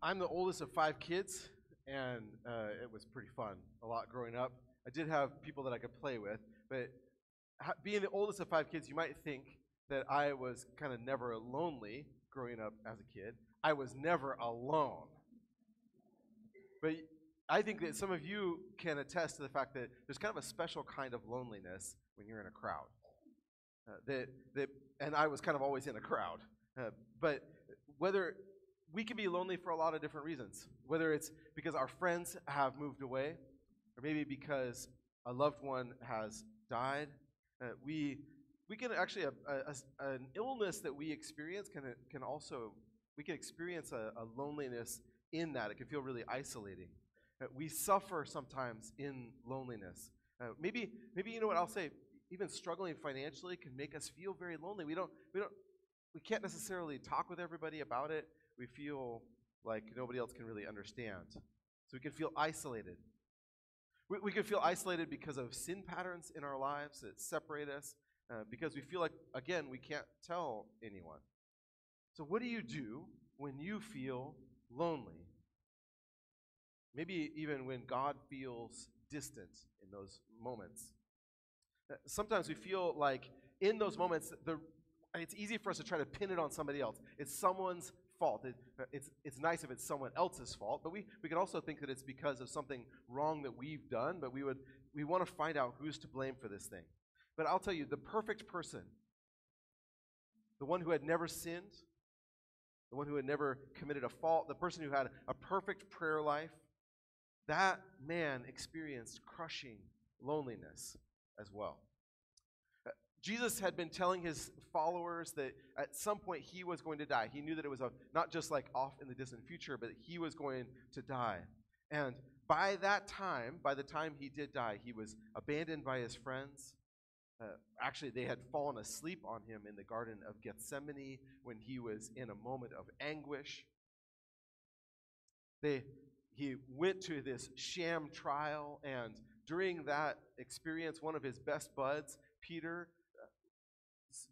I'm the oldest of five kids, and uh, it was pretty fun. A lot growing up. I did have people that I could play with, but being the oldest of five kids, you might think that I was kind of never lonely growing up as a kid. I was never alone. But I think that some of you can attest to the fact that there's kind of a special kind of loneliness when you're in a crowd. Uh, that, that, and I was kind of always in a crowd. Uh, but whether we can be lonely for a lot of different reasons, whether it's because our friends have moved away, or maybe because a loved one has died. Uh, we we can actually a, a- an illness that we experience can can also we can experience a, a loneliness in that. It can feel really isolating. Uh, we suffer sometimes in loneliness. Uh, maybe maybe you know what I'll say. Even struggling financially can make us feel very lonely. We don't we don't we can't necessarily talk with everybody about it. We feel like nobody else can really understand. So we can feel isolated. We, we can feel isolated because of sin patterns in our lives that separate us, uh, because we feel like, again, we can't tell anyone. So, what do you do when you feel lonely? Maybe even when God feels distant in those moments. Uh, Sometimes we feel like in those moments, the, it's easy for us to try to pin it on somebody else. It's someone's fault. It- it's, it's nice if it's someone else's fault, but we, we can also think that it's because of something wrong that we've done, but we, would, we want to find out who's to blame for this thing. But I'll tell you, the perfect person, the one who had never sinned, the one who had never committed a fault, the person who had a perfect prayer life, that man experienced crushing loneliness as well. Jesus had been telling his followers that at some point he was going to die. He knew that it was a, not just like off in the distant future, but he was going to die. And by that time, by the time he did die, he was abandoned by his friends. Uh, actually, they had fallen asleep on him in the Garden of Gethsemane when he was in a moment of anguish. They, he went to this sham trial, and during that experience, one of his best buds, Peter,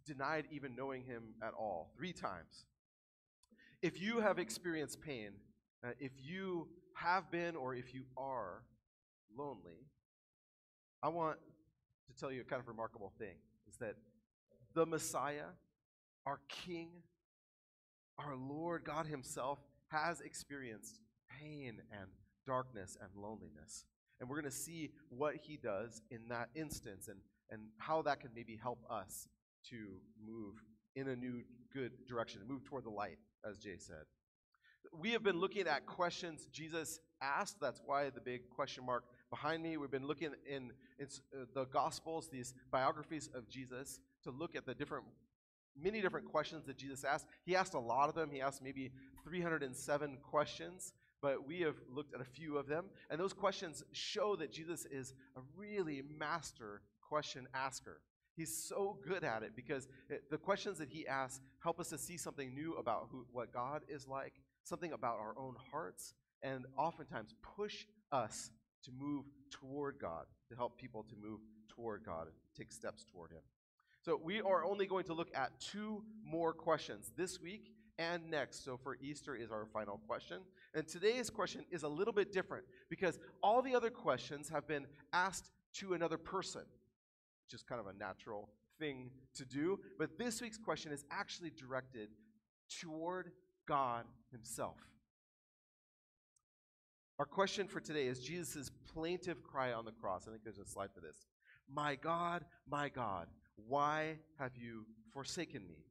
denied even knowing him at all, three times. If you have experienced pain, uh, if you have been or if you are lonely, I want to tell you a kind of remarkable thing is that the Messiah, our King, our Lord God Himself, has experienced pain and darkness and loneliness. And we're going to see what He does in that instance and, and how that can maybe help us to move in a new good direction, move toward the light, as Jay said. We have been looking at questions Jesus asked. That's why the big question mark behind me. We've been looking in, uh, the Gospels, these biographies of Jesus, to look at the different, many different questions that Jesus asked. He asked a lot of them. He asked maybe 307 questions, but we have looked at a few of them. And those questions show that Jesus is a really master question asker. He's so good at it because it, the questions that he asks help us to see something new about who, what God is like, something about our own hearts, and oftentimes push us to move toward God, to help people to move toward God and take steps toward Him. So we are only going to look at two more questions this week and next. So for Easter is our final question. And today's question is a little bit different because all the other questions have been asked to another person, is kind of a natural thing to do. But this week's question is actually directed toward God Himself. Our question for today is Jesus' plaintive cry on the cross. I think there's a slide for this. My God, my God, why have you forsaken me?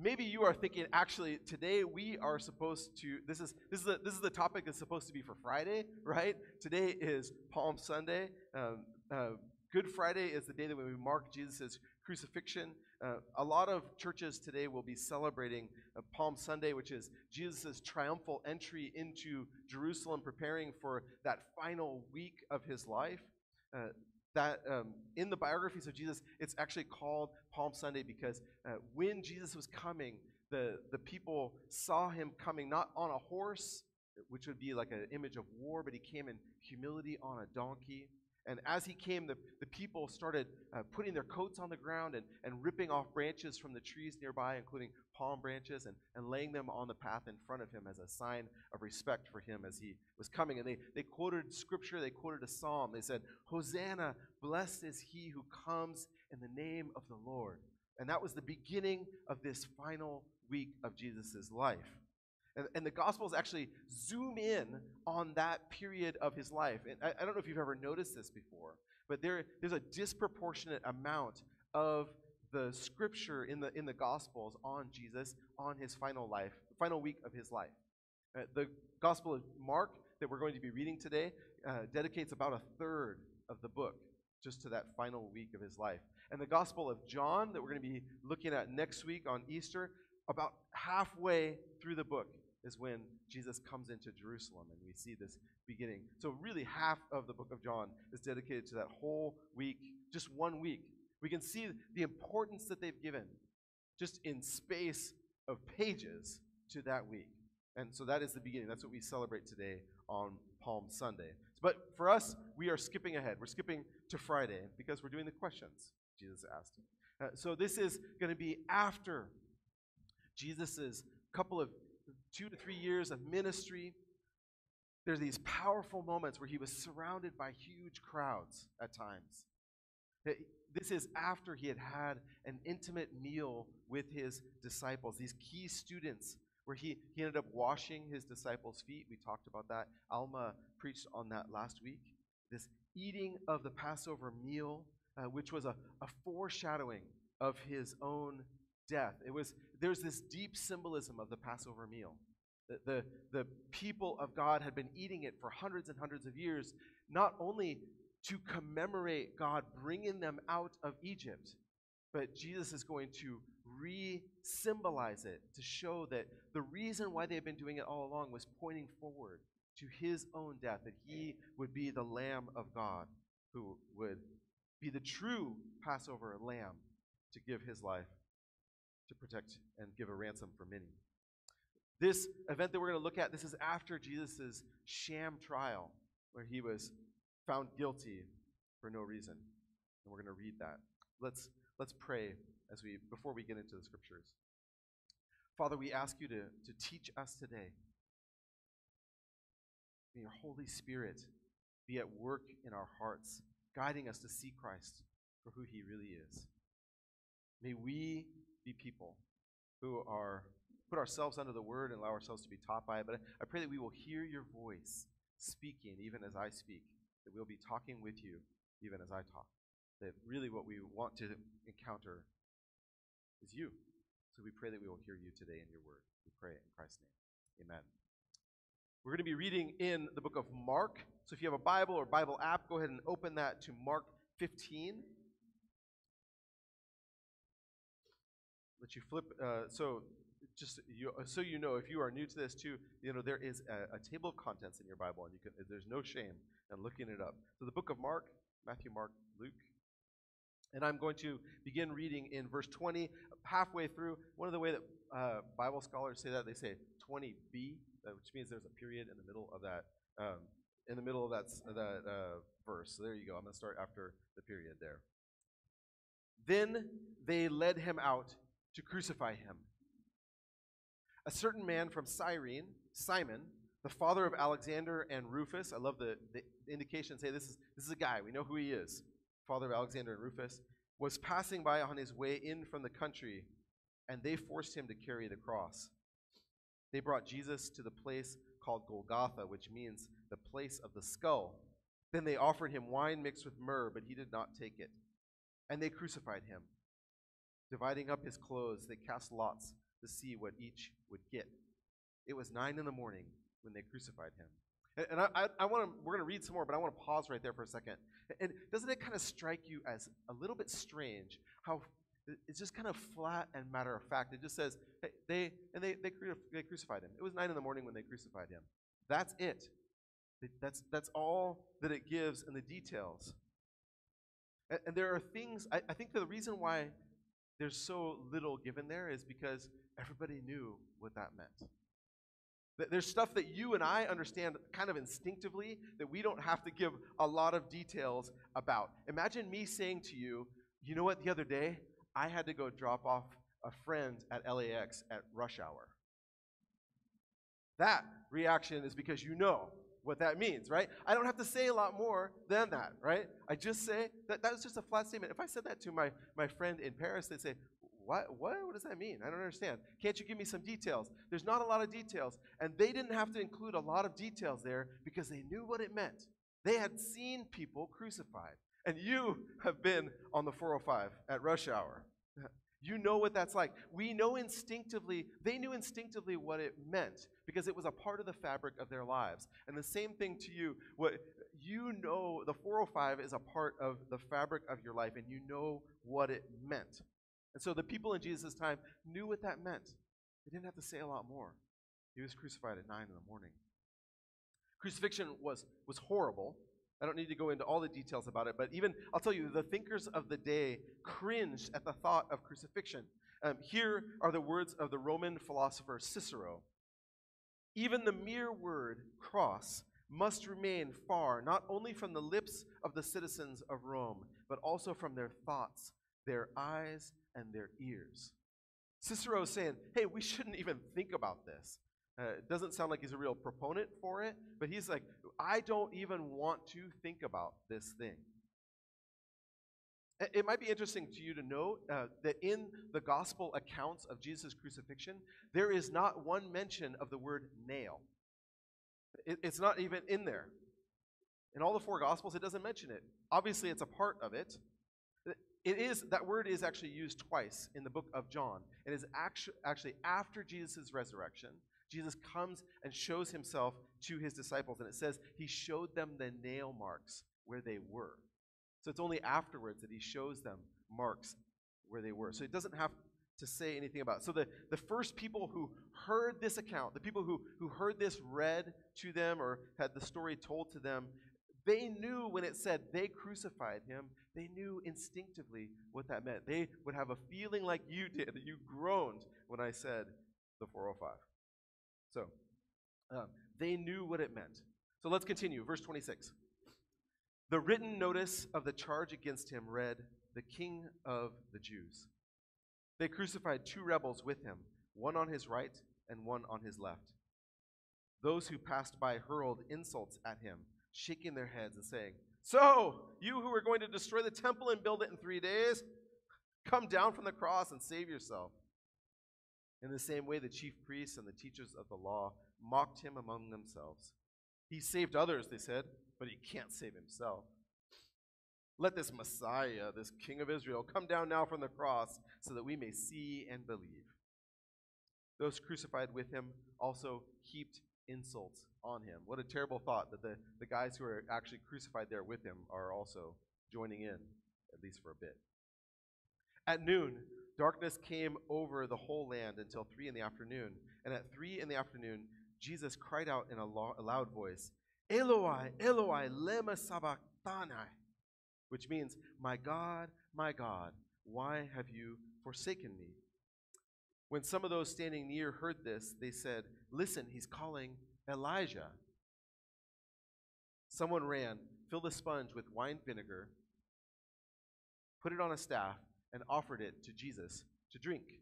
Maybe you are thinking, actually, today we are supposed to. This is this is the this is the topic that's supposed to be for Friday, right? Today is Palm Sunday. Um, uh, Good Friday is the day that we mark Jesus' crucifixion. Uh, a lot of churches today will be celebrating uh, Palm Sunday, which is Jesus' triumphal entry into Jerusalem, preparing for that final week of his life. Uh, that um, in the biographies of Jesus, it's actually called Palm Sunday because uh, when Jesus was coming, the, the people saw him coming not on a horse, which would be like an image of war, but he came in humility on a donkey. And as he came, the, the people started uh, putting their coats on the ground and, and ripping off branches from the trees nearby, including palm branches, and, and laying them on the path in front of him as a sign of respect for him as he was coming. And they, they quoted scripture, they quoted a psalm. They said, Hosanna, blessed is he who comes in the name of the Lord. And that was the beginning of this final week of Jesus' life. And, and the Gospels actually zoom in on that period of his life. And I, I don't know if you've ever noticed this before, but there, there's a disproportionate amount of the scripture in the, in the Gospels on Jesus, on his final life, final week of his life. Uh, the Gospel of Mark that we're going to be reading today uh, dedicates about a third of the book just to that final week of his life. And the Gospel of John that we're going to be looking at next week on Easter, about halfway through the book is when Jesus comes into Jerusalem and we see this beginning. So, really, half of the book of John is dedicated to that whole week, just one week. We can see the importance that they've given just in space of pages to that week. And so that is the beginning. That's what we celebrate today on Palm Sunday. But for us, we are skipping ahead. We're skipping to Friday because we're doing the questions Jesus asked. Uh, so this is going to be after Jesus' couple of two to three years of ministry, there's these powerful moments where he was surrounded by huge crowds at times. This is after he had had an intimate meal with his disciples, these key students, where he, he ended up washing his disciples' feet. We talked about that. Alma preached on that last week. This eating of the Passover meal, uh, which was a, a foreshadowing of his own death. It was there's this deep symbolism of the Passover meal. The, the, the people of God had been eating it for hundreds and hundreds of years, not only to commemorate God bringing them out of Egypt, but Jesus is going to re symbolize it to show that the reason why they had been doing it all along was pointing forward to his own death, that he would be the Lamb of God who would be the true Passover lamb to give his life to protect and give a ransom for many. This event that we're going to look at, this is after Jesus' sham trial, where he was found guilty for no reason. And we're going to read that. Let's, let's pray as we, before we get into the scriptures. Father, we ask you to, to teach us today. May your Holy Spirit be at work in our hearts, guiding us to see Christ for who he really is. May we be people who are put ourselves under the word and allow ourselves to be taught by it. But I pray that we will hear your voice speaking even as I speak, that we'll be talking with you even as I talk. That really what we want to encounter is you. So we pray that we will hear you today in your word. We pray in Christ's name. Amen. We're going to be reading in the book of Mark. So if you have a Bible or Bible app, go ahead and open that to Mark 15. Let you flip. Uh, so just you, so you know, if you are new to this too, you know there is a, a, table of contents in your Bible, and you can. There's no shame in looking it up. So the book of Mark, Matthew, Mark, Luke, and I'm going to begin reading in verse 20, halfway through. One of the way that uh, Bible scholars say that they say 20b, uh, which means there's a period in the middle of that. Um, in the middle of that, that uh, verse. So there you go. I'm going to start after the period there. Then they led him out to crucify him. A certain man from Cyrene, Simon, the father of Alexander and Rufus, I love the, the indications. Hey, this is, this is a guy. We know who he is. Father of Alexander and Rufus, was passing by on his way in from the country, and they forced him to carry the cross. They brought Jesus to the place called Golgotha, which means the place of the skull. Then they offered him wine mixed with myrrh, but he did not take it. And they crucified him. Dividing up his clothes, they cast lots to see what each would get. It was nine in the morning when they crucified him. And, and I, I, I want to, we're going to read some more, but I want to pause right there for a second. And doesn't it kind of strike you as a little bit strange how it's just kind of flat and matter of fact? It just says, hey, they, and they, they, they crucified him. It was nine in the morning when they crucified him. That's it. That's, that's all that it gives in the details. And, and there are things, I, I think the reason why there's so little given there is because everybody knew what that meant. There's stuff that you and I understand kind of instinctively that we don't have to give a lot of details about. Imagine me saying to you, you know what, the other day, I had to go drop off a friend at LAX at rush hour. That reaction is because you know what that means, right? I don't have to say a lot more than that, right? I just say that that was just a flat statement. If I said that to my, my friend in Paris, they'd say, what, what? What does that mean? I don't understand. Can't you give me some details? There's not a lot of details. And they didn't have to include a lot of details there because they knew what it meant. They had seen people crucified. And you have been on the 405 at rush hour. You know what that's like. We know instinctively, they knew instinctively what it meant because it was a part of the fabric of their lives. And the same thing to you. What you know the 405 is a part of the fabric of your life and you know what it meant. And so the people in Jesus' time knew what that meant. They didn't have to say a lot more. He was crucified at 9 in the morning. Crucifixion was, was horrible. I don't need to go into all the details about it, but even, I'll tell you, the thinkers of the day cringed at the thought of crucifixion. Um, here are the words of the Roman philosopher Cicero Even the mere word cross must remain far, not only from the lips of the citizens of Rome, but also from their thoughts, their eyes, and their ears. Cicero is saying, hey, we shouldn't even think about this. Uh, it doesn't sound like he's a real proponent for it, but he's like, I don't even want to think about this thing. It- might be interesting to you to know uh, that in the gospel accounts of Jesus' crucifixion, there is not one mention of the word nail. It- it's not even in there. In all the four gospels, it doesn't mention it. Obviously, it's a part of it. It is that word is actually used twice in the book of John. It is actually after Jesus' resurrection. Jesus comes and shows himself to his disciples, and it says he showed them the nail marks where they were. So it's only afterwards that he shows them marks where they were. So it doesn't have to say anything about it. So the, the first people who heard this account, the people who, who heard this read to them or had the story told to them, they knew when it said they crucified him, they knew instinctively what that meant. They would have a feeling like you did. That you groaned when I said the 405. So um, they knew what it meant. So let's continue. Verse 26. The written notice of the charge against him read, The King of the Jews. They crucified two rebels with him, one on his right and one on his left. Those who passed by hurled insults at him, shaking their heads and saying, So, you who are going to destroy the temple and build it in three days, come down from the cross and save yourself. In the same way, the chief priests and the teachers of the law mocked him among themselves. He saved others, they said, but he can't save himself. Let this Messiah, this King of Israel, come down now from the cross so that we may see and believe. Those crucified with him also heaped insults on him. What a terrible thought that the, the guys who are actually crucified there with him are also joining in, at least for a bit. At noon, darkness came over the whole land until three in the afternoon. And at three in the afternoon, Jesus cried out in a, lo- a loud voice, Eloi, Eloi, lema sabachthani, which means, My God, my God, why have you forsaken me? When some of those standing near heard this, they said, Listen, he's calling Elijah. Someone ran, filled a sponge with wine vinegar, put it on a staff, and offered it to Jesus to drink.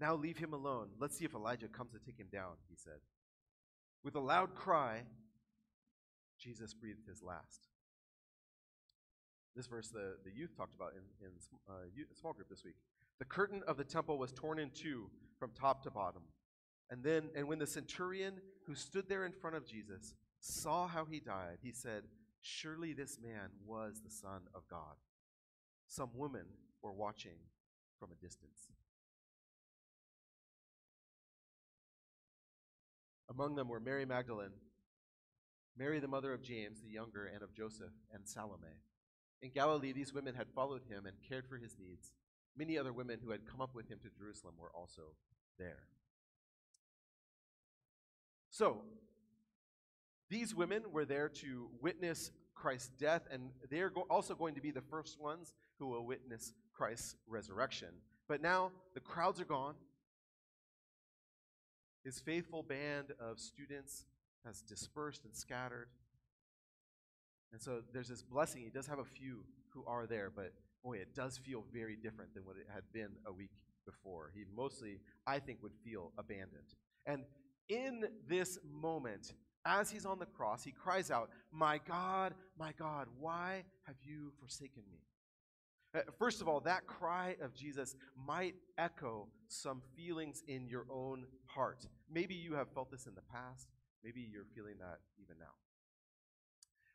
Now leave him alone. Let's see if Elijah comes to take him down, he said. With a loud cry, Jesus breathed his last. This verse the, the youth talked about in, in uh, small group this week. The curtain of the temple was torn in two from top to bottom. And then, and when the centurion who stood there in front of Jesus saw how he died, he said, Surely this man was the Son of God. Some women were watching from a distance. Among them were Mary Magdalene, Mary the mother of James the younger, and of Joseph, and Salome. In Galilee, these women had followed him and cared for his needs. Many other women who had come up with him to Jerusalem were also there. So, these women were there to witness Christ's death, and they're go- also going to be the first ones who will witness Christ's resurrection. But now the crowds are gone. His faithful band of students has dispersed and scattered. And so there's this blessing. He does have a few who are there, but boy, it does feel very different than what it had been a week before. He mostly, I think, would feel abandoned. And in this moment, as he's on the cross, he cries out, My God, my God, why have you forsaken me? Uh, First of all, that cry of Jesus might echo some feelings in your own heart. Maybe you have felt this in the past. Maybe you're feeling that even now.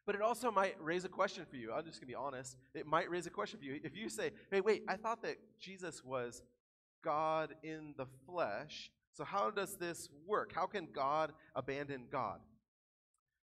But it also might raise a question for you. I'm just going to be honest. It might raise a question for you. If you say, hey, wait, I thought that Jesus was God in the flesh. So how does this work? How can God abandon God?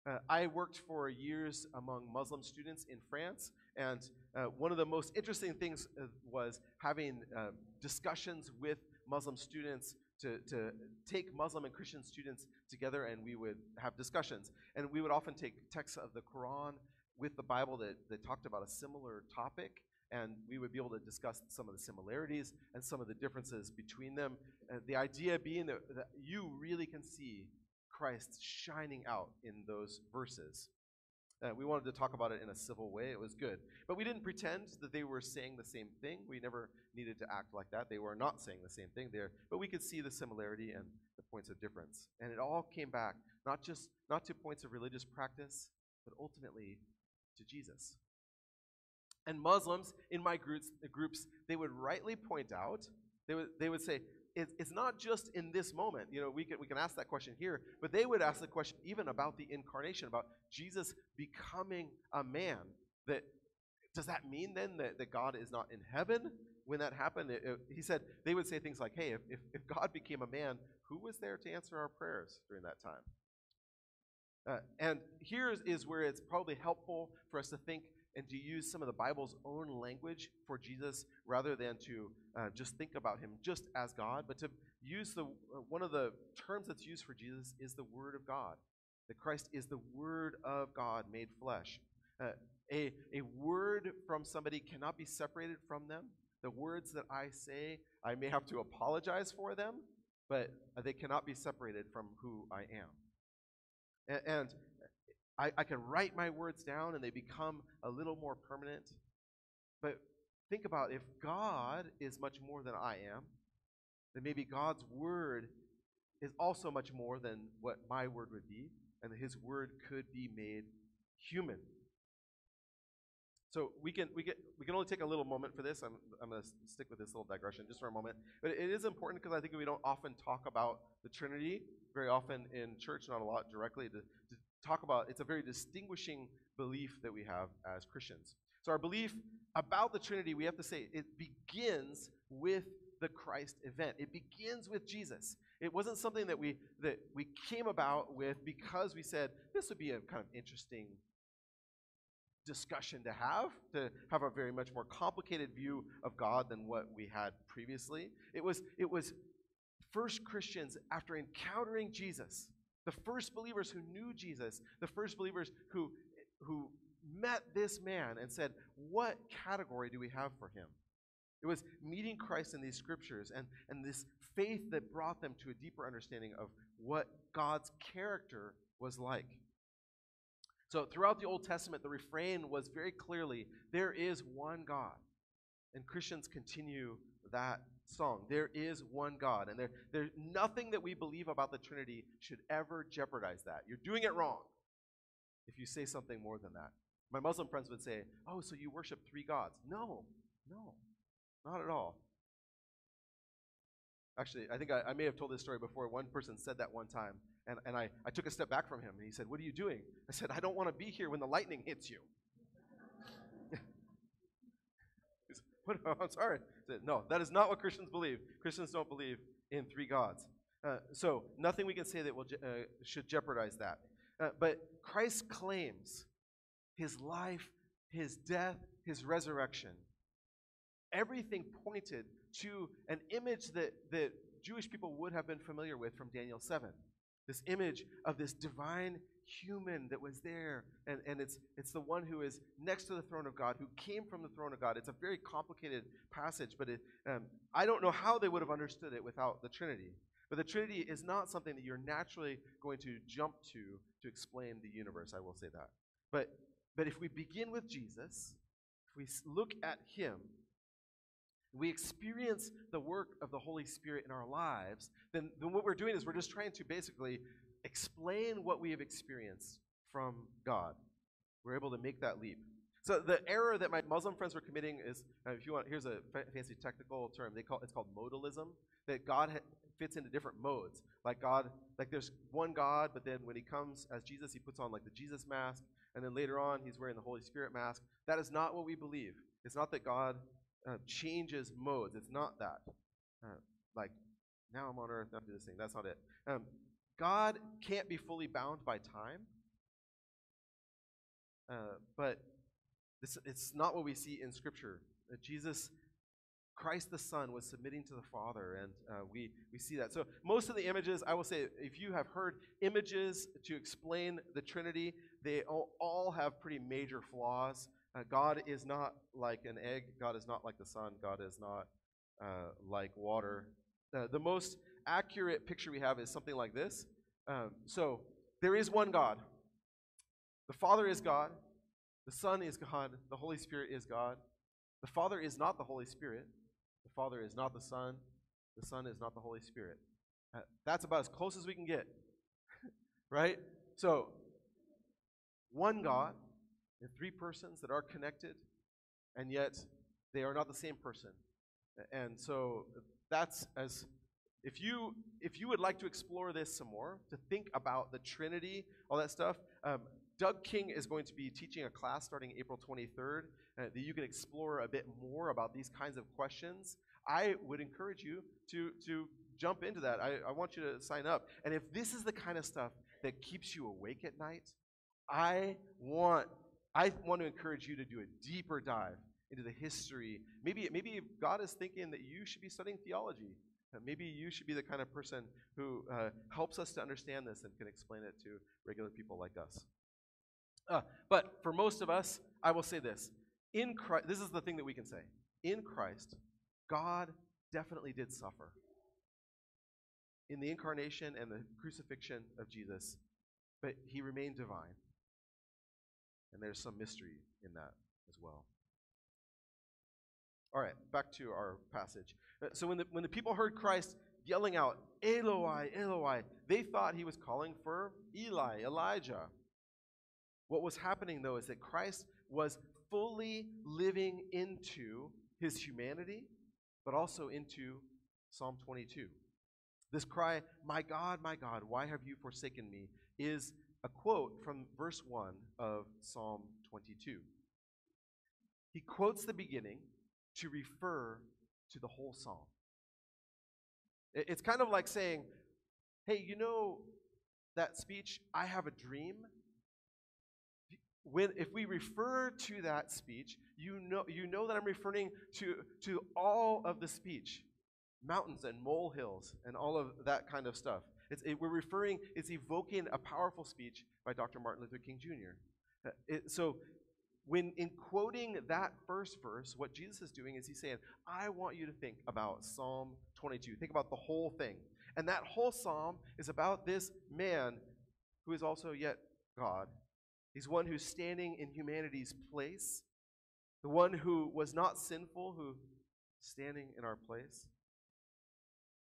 Uh, I worked for years among Muslim students in France, and uh, one of the most interesting things uh, was having uh, discussions with Muslim students to, to take Muslim and Christian students together, and we would have discussions. And we would often take texts of the Quran with the Bible that, that talked about a similar topic, and we would be able to discuss some of the similarities and some of the differences between them. Uh, the idea being that, that you really can see Christ shining out in those verses. Uh, we wanted to talk about it in a civil way. It was good. But we didn't pretend that they were saying the same thing. We never needed to act like that. They were not saying the same thing there. But we could see the similarity and the points of difference. And it all came back, not just not to points of religious practice, but ultimately to Jesus. And Muslims in my groups, groups they would rightly point out, they would, they would say, it, it's not just in this moment. You know, we can, we can ask that question here, but they would ask the question even about the incarnation, about Jesus becoming a man. That does that mean then that, that God is not in heaven when that happened? It- it- he said they would say things like, "Hey, if, if, if God became a man, who was there to answer our prayers during that time?" Uh, and here is- is where it's probably helpful for us to think and to use some of the Bible's own language for Jesus rather than to uh, just think about him just as God, but to use the uh, one of the terms that's used for Jesus is the Word of God. That Christ is the Word of God made flesh. Uh, a, a word from somebody cannot be separated from them. The words that I say, I may have to apologize for them, but they cannot be separated from who I am. A- And I, I can write my words down and they become a little more permanent. But think about if God is much more than I am, then maybe God's word is also much more than what my word would be, and his word could be made human. So we can we get we can only take a little moment for this. I'm I'm going to stick with this little digression just for a moment, but it is important because I think we don't often talk about the Trinity very often in church, not a lot directly. Talk about it's a very distinguishing belief that we have as Christians. So our belief about the Trinity, we have to say, it begins with the Christ event. It begins with Jesus. It wasn't something that we that we came about with because we said this would be a kind of interesting discussion to have, to have a very much more complicated view of God than what we had previously. It was, it was first Christians after encountering Jesus, the first believers who knew Jesus, the first believers who, who met this man and said, What category do we have for him? It was meeting Christ in these scriptures and, and this faith that brought them to a deeper understanding of what God's character was like. So, throughout the Old Testament, the refrain was very clearly there is one God. And Christians continue that song. There is one God. And there, there's nothing that we believe about the Trinity should ever jeopardize that. You're doing it wrong if you say something more than that. My Muslim friends would say, Oh, so you worship three gods. No, no, not at all. Actually, I think I, I may have told this story before. One person said that one time, and, and I, I took a step back from him, and he said, What are you doing? I said, I don't want to be here when the lightning hits you. He said, what? I'm sorry. No, that is not what Christians believe. Christians don't believe in three gods. Uh, so nothing we can say that will je- uh, should jeopardize that. Uh, but Christ claims his life, his death, his resurrection. Everything pointed to an image that, that Jewish people would have been familiar with from Daniel 7. This image of this divine human that was there, and, and it's, it's the one who is next to the throne of God, who came from the throne of God. It's a very complicated passage, but it, um, I don't know how they would have understood it without the Trinity. But the Trinity is not something that you're naturally going to jump to to explain the universe. I will say that. But, but if we begin with Jesus, if we look at Him, we experience the work of the Holy Spirit in our lives, then, then what we're doing is we're just trying to basically explain what we have experienced from God. We're able to make that leap. So the error that my Muslim friends were committing is, uh, if you want, here's a fancy technical term. They call it's called modalism. That God fits into different modes. Like God, like there's one God, but then when He comes as Jesus, He puts on like the Jesus mask, and then later on He's wearing the Holy Spirit mask. That is not what we believe. It's not that God uh, changes modes. It's not that. Uh, like now I'm on earth, now I do this thing. That's not it. Um, God can't be fully bound by time. Uh, but this, it's not what we see in Scripture. That Jesus, Christ the Son, was submitting to the Father, and uh, we, we see that. So, most of the images, I will say, if you have heard images to explain the Trinity, they all have pretty major flaws. Uh, God is not like an egg, God is not like the sun, God is not uh, like water. Uh, the most accurate picture we have is something like this. Um, so, there is one God. The Father is God, the Son is God, the Holy Spirit is God. The Father is not the Holy Spirit, the Father is not the Son, the Son is not the Holy Spirit. Uh, that's about as close as we can get. right? So, one God and three persons that are connected, and yet they are not the same person. And so that's as if you if you would like to explore this some more, to think about the Trinity, all that stuff, um, Doug King is going to be teaching a class starting April 23rd uh, that you can explore a bit more about these kinds of questions. I would encourage you to, to jump into that. I, I want you to sign up. And if this is the kind of stuff that keeps you awake at night, I want, I want to encourage you to do a deeper dive into the history. Maybe, maybe God is thinking that you should be studying theology. Uh, maybe you should be the kind of person who uh, helps us to understand this and can explain it to regular people like us. Uh, but for most of us, I will say this. In Christ, this is the thing that we can say. In Christ, God definitely did suffer. In the incarnation and the crucifixion of Jesus, but he remained divine. And there's some mystery in that as well. All right, back to our passage. Uh, so when the, when the people heard Christ yelling out, Eloi, Eloi, they thought he was calling for Eli, Elijah. What was happening, though, is that Christ was fully living into his humanity, but also into Psalm 22. This cry, My God, my God, why have you forsaken me? is a quote from verse 1 of Psalm 22. He quotes the beginning to refer to the whole psalm. It's kind of like saying, Hey, you know that speech, I have a dream? when if we refer to that speech, you know you know that I'm referring to to all of the speech, mountains and molehills and all of that kind of stuff. It's, it, we're referring, it's evoking a powerful speech by Dr. Martin Luther King Jr. Uh, it, so, when in quoting that first verse, what Jesus is doing is he's saying, I want you to think about Psalm 22. Think about the whole thing. And that whole psalm is about this man who is also yet God He's one who's standing in humanity's place, the one who was not sinful, who standing in our place.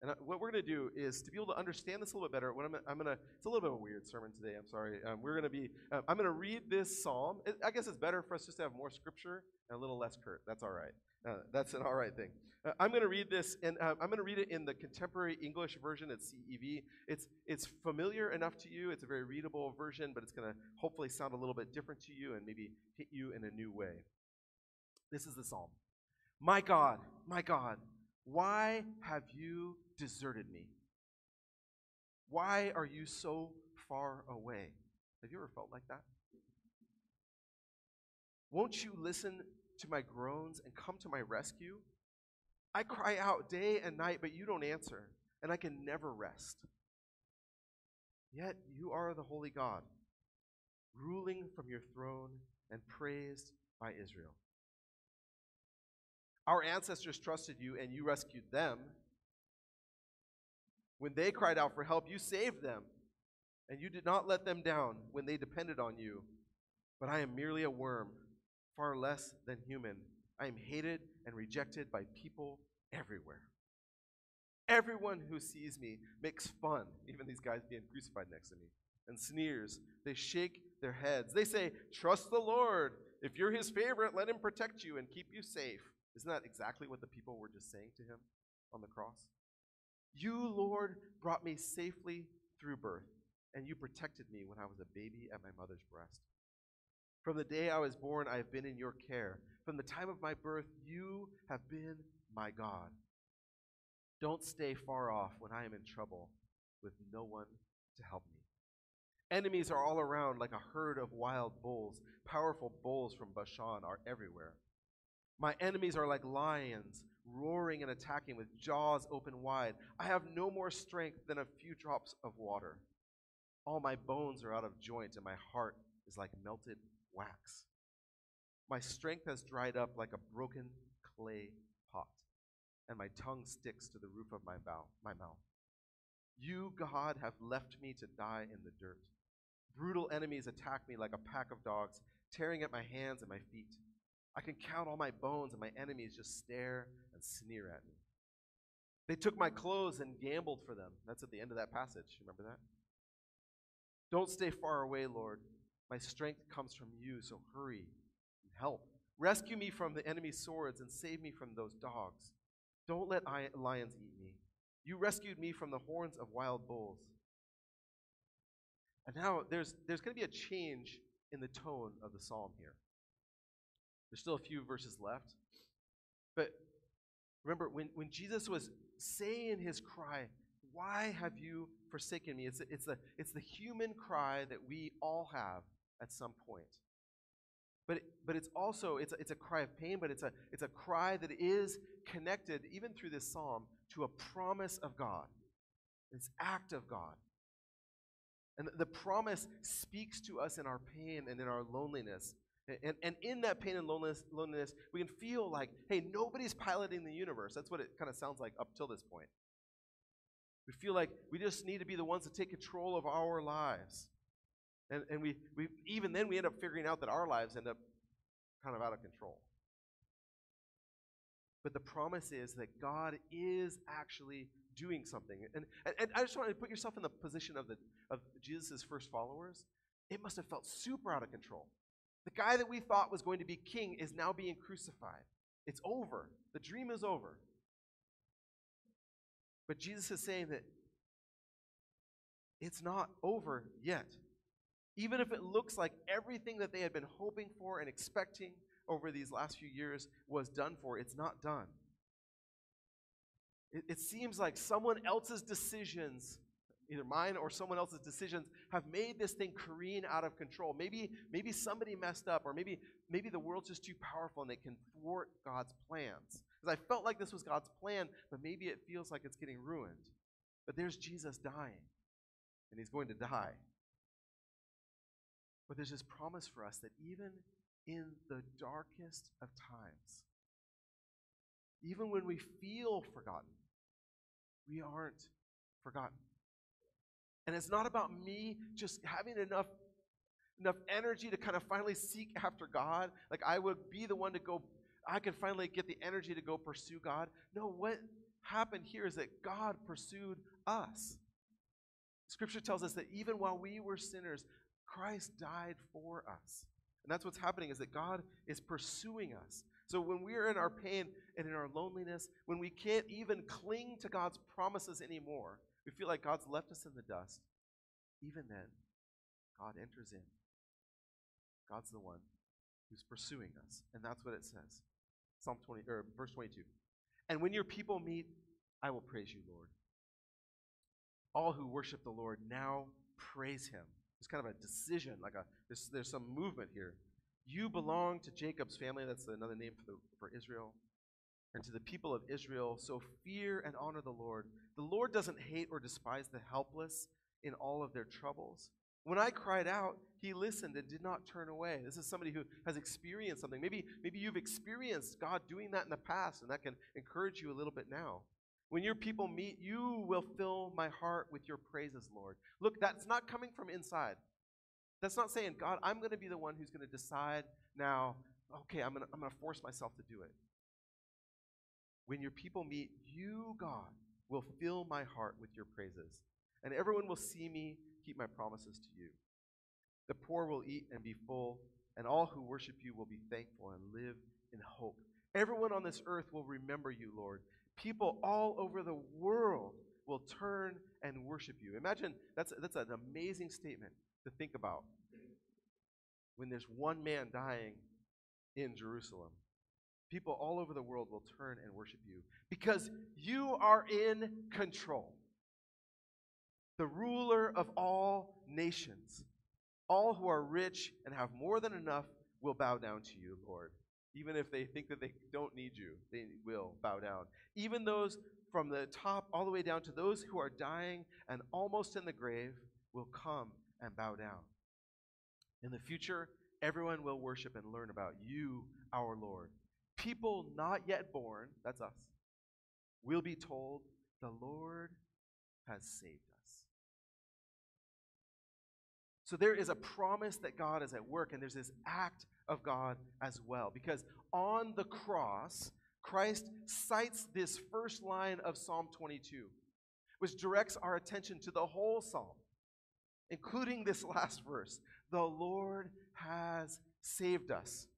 And what we're going to do is to be able to understand this a little bit better. What I'm, I'm going to, it's a little bit of a weird sermon today. I'm sorry. Um, we're going to be, um, I'm going to read this psalm. It, I guess it's better for us just to have more scripture and a little less Kurt. That's all right. Uh, that's an all right thing. Uh, I'm going to read this, and uh, I'm going to read it in the contemporary English version. It's CEV. It's it's familiar enough to you. It's a very readable version, but it's going to hopefully sound a little bit different to you and maybe hit you in a new way. This is the psalm. My God, my God, why have you deserted me? Why are you so far away? Have you ever felt like that? Won't you listen to my groans and come to my rescue? I cry out day and night, but you don't answer, and I can never rest. Yet you are the holy God, ruling from your throne and praised by Israel. Our ancestors trusted you, and you rescued them. When they cried out for help, you saved them, and you did not let them down when they depended on you. But I am merely a worm, far less than human. I am hated and rejected by people everywhere. Everyone who sees me makes fun, even these guys being crucified next to me, and sneers. They shake their heads. They say, Trust the Lord. If you're his favorite, let him protect you and keep you safe. Isn't that exactly what the people were just saying to him on the cross? You, Lord, brought me safely through birth, and you protected me when I was a baby at my mother's breast. From the day I was born, I have been in your care. From the time of my birth, you have been my God. Don't stay far off when I am in trouble with no one to help me. Enemies are all around like a herd of wild bulls. Powerful bulls from Bashan are everywhere. My enemies are like lions, roaring and attacking with jaws open wide. I have no more strength than a few drops of water. All my bones are out of joint, and my heart is like melted wax. My strength has dried up like a broken clay pot, and my tongue sticks to the roof of my, bow, my mouth. You, God, have left me to die in the dirt. Brutal enemies attack me like a pack of dogs, tearing at my hands and my feet. I can count all my bones, and my enemies just stare and sneer at me. They took my clothes and gambled for them. That's at the end of that passage. Remember that? Don't stay far away, Lord. My strength comes from you, so hurry and help. Rescue me from the enemy's swords and save me from those dogs. Don't let lions eat me. You rescued me from the horns of wild bulls. And now there's, there's going to be a change in the tone of the psalm here. There's still a few verses left. But remember, when, when Jesus was saying his cry, Why have you forsaken me? It's, it's, the, it's the human cry that we all have at some point. But, but it's also it's a, it's a cry of pain, but it's a, it's a cry that is connected, even through this psalm, to a promise of God, this act of God. And the promise speaks to us in our pain and in our loneliness. And, and in that pain and loneliness, loneliness, we can feel like, hey, nobody's piloting the universe. That's what it kind of sounds like up till this point. We feel like we just need to be the ones to take control of our lives. And, and we, we even then we end up figuring out that our lives end up kind of out of control. But the promise is that God is actually doing something. And, and, and I just want to put yourself in the position of, the, of Jesus' first followers. It must have felt super out of control. The guy that we thought was going to be king is now being crucified. It's over. The dream is over. But Jesus is saying that it's not over yet. Even if it looks like everything that they had been hoping for and expecting over these last few years was done for, it's not done. It, it seems like someone else's decisions, either mine or someone else's decisions, have made this thing careen out of control. Maybe, maybe somebody messed up, or maybe, maybe the world's just too powerful and they can thwart God's plans. Because I felt like this was God's plan, but maybe it feels like it's getting ruined. But there's Jesus dying, and he's going to die. But there's this promise for us that even in the darkest of times, even when we feel forgotten, we aren't forgotten. And it's not about me just having enough enough energy to kind of finally seek after God. Like I would be the one to go I can finally get the energy to go pursue God. No, what happened here is that God pursued us. Scripture tells us that even while we were sinners, Christ died for us. And that's what's happening is that God is pursuing us. So when we are in our pain and in our loneliness, when we can't even cling to God's promises anymore, we feel like God's left us in the dust. Even then, God enters in. God's the one who's pursuing us. And that's what it says. Psalm 20 or verse 22. And when your people meet, I will praise you, Lord. All who worship the Lord now praise him. It's kind of a decision, like a there's, there's some movement here. You belong to Jacob's family. That's another name for, the, for Israel. And to the people of Israel. So fear and honor the Lord. The Lord doesn't hate or despise the helpless in all of their troubles. When I cried out, he listened and did not turn away. This is somebody who has experienced something. Maybe, maybe you've experienced God doing that in the past, and that can encourage you a little bit now. When your people meet, you will fill my heart with your praises, Lord. Look, that's not coming from inside. That's not saying, God, I'm going to be the one who's going to decide now, okay, I'm going to, I'm going to force myself to do it. When your people meet, you, God, will fill my heart with your praises, and everyone will see me keep my promises to you. The poor will eat and be full, and all who worship you will be thankful and live in hope. Everyone on this earth will remember you, Lord. People all over the world will turn and worship you. Imagine that's, that's an amazing statement to think about when there's one man dying in Jerusalem. People all over the world will turn and worship you because you are in control. The ruler of all nations, all who are rich and have more than enough will bow down to you, Lord. Even if they think that they don't need you, they will bow down. Even those from the top all the way down to those who are dying and almost in the grave will come and bow down. In the future, everyone will worship and learn about you, our Lord. People not yet born, that's us, will be told, The Lord has saved us. So there is a promise that God is at work, and there's this act of God as well. Because on the cross, Christ cites this first line of Psalm 22, which directs our attention to the whole psalm, including this last verse The Lord has saved us.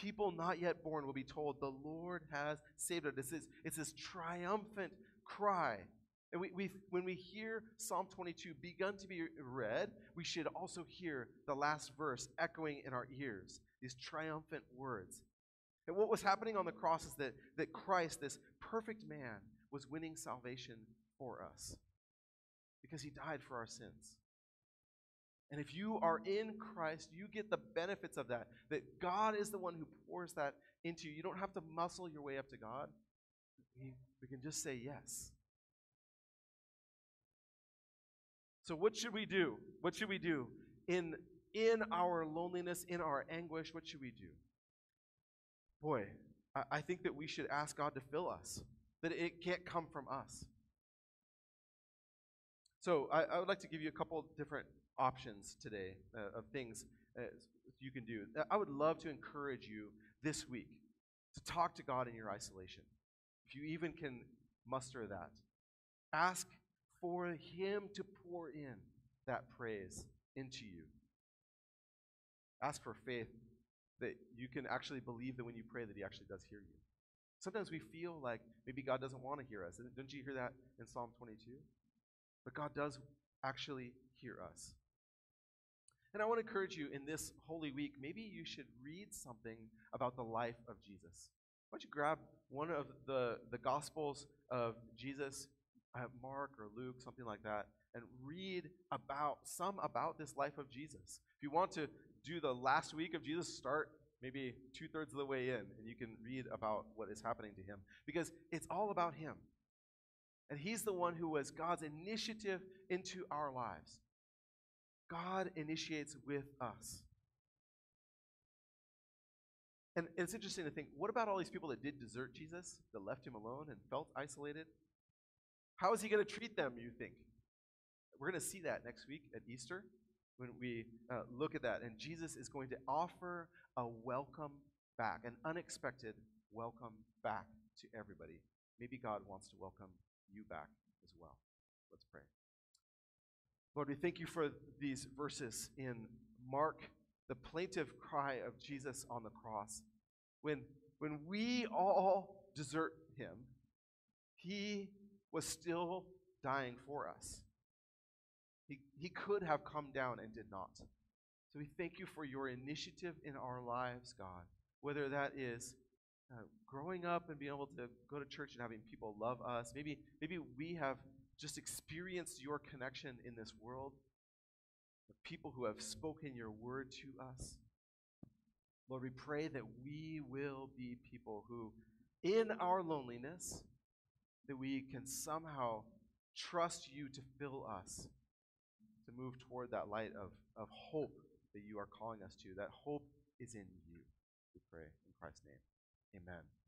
People not yet born will be told, The Lord has saved us. This, it's this triumphant cry. And we, we, when we hear Psalm 22 begun to be read, we should also hear the last verse echoing in our ears, these triumphant words. And what was happening on the cross is that, that Christ, this perfect man, was winning salvation for us because he died for our sins. And if you are in Christ, you get the benefits of that. That God is the one who pours that into you. You don't have to muscle your way up to God. We, can just say yes. So, what should we do? What should we do? In, in our loneliness, in our anguish, what should we do? Boy, I, I think that we should ask God to fill us, that it can't come from us. So, I, I would like to give you a couple different options today uh, of things uh, you can do. I would love to encourage you this week to talk to God in your isolation. If you even can muster that, ask for Him to pour in that praise into you. Ask for faith that you can actually believe that when you pray that He actually does hear you. Sometimes we feel like maybe God doesn't want to hear us. Don't you hear that in Psalm 22? But God does actually hear us. And I want to encourage you in this Holy Week, maybe you should read something about the life of Jesus. Why don't you grab one of the, the Gospels of Jesus, uh, Mark or Luke, something like that, and read about some about this life of Jesus. If you want to do the last week of Jesus, start maybe two thirds of the way in, and you can read about what is happening to him. Because it's all about him. And he's the one who was God's initiative into our lives. God initiates with us. And it's interesting to think what about all these people that did desert Jesus, that left him alone and felt isolated? How is he going to treat them, you think? We're going to see that next week at Easter when we uh, look at that. And Jesus is going to offer a welcome back, an unexpected welcome back to everybody. Maybe God wants to welcome you back as well. Let's pray. Lord, we thank you for these verses in Mark, the plaintive cry of Jesus on the cross. When, when we all desert him, he was still dying for us. He, he could have come down and did not. So we thank you for your initiative in our lives, God. Whether that is uh, growing up and being able to go to church and having people love us. Maybe, maybe we have just experienced your connection in this world, the people who have spoken your word to us. Lord, we pray that we will be people who, in our loneliness, that we can somehow trust you to fill us, to move toward that light of, of hope that you are calling us to. That hope is in you. We pray in Christ's name. Amen.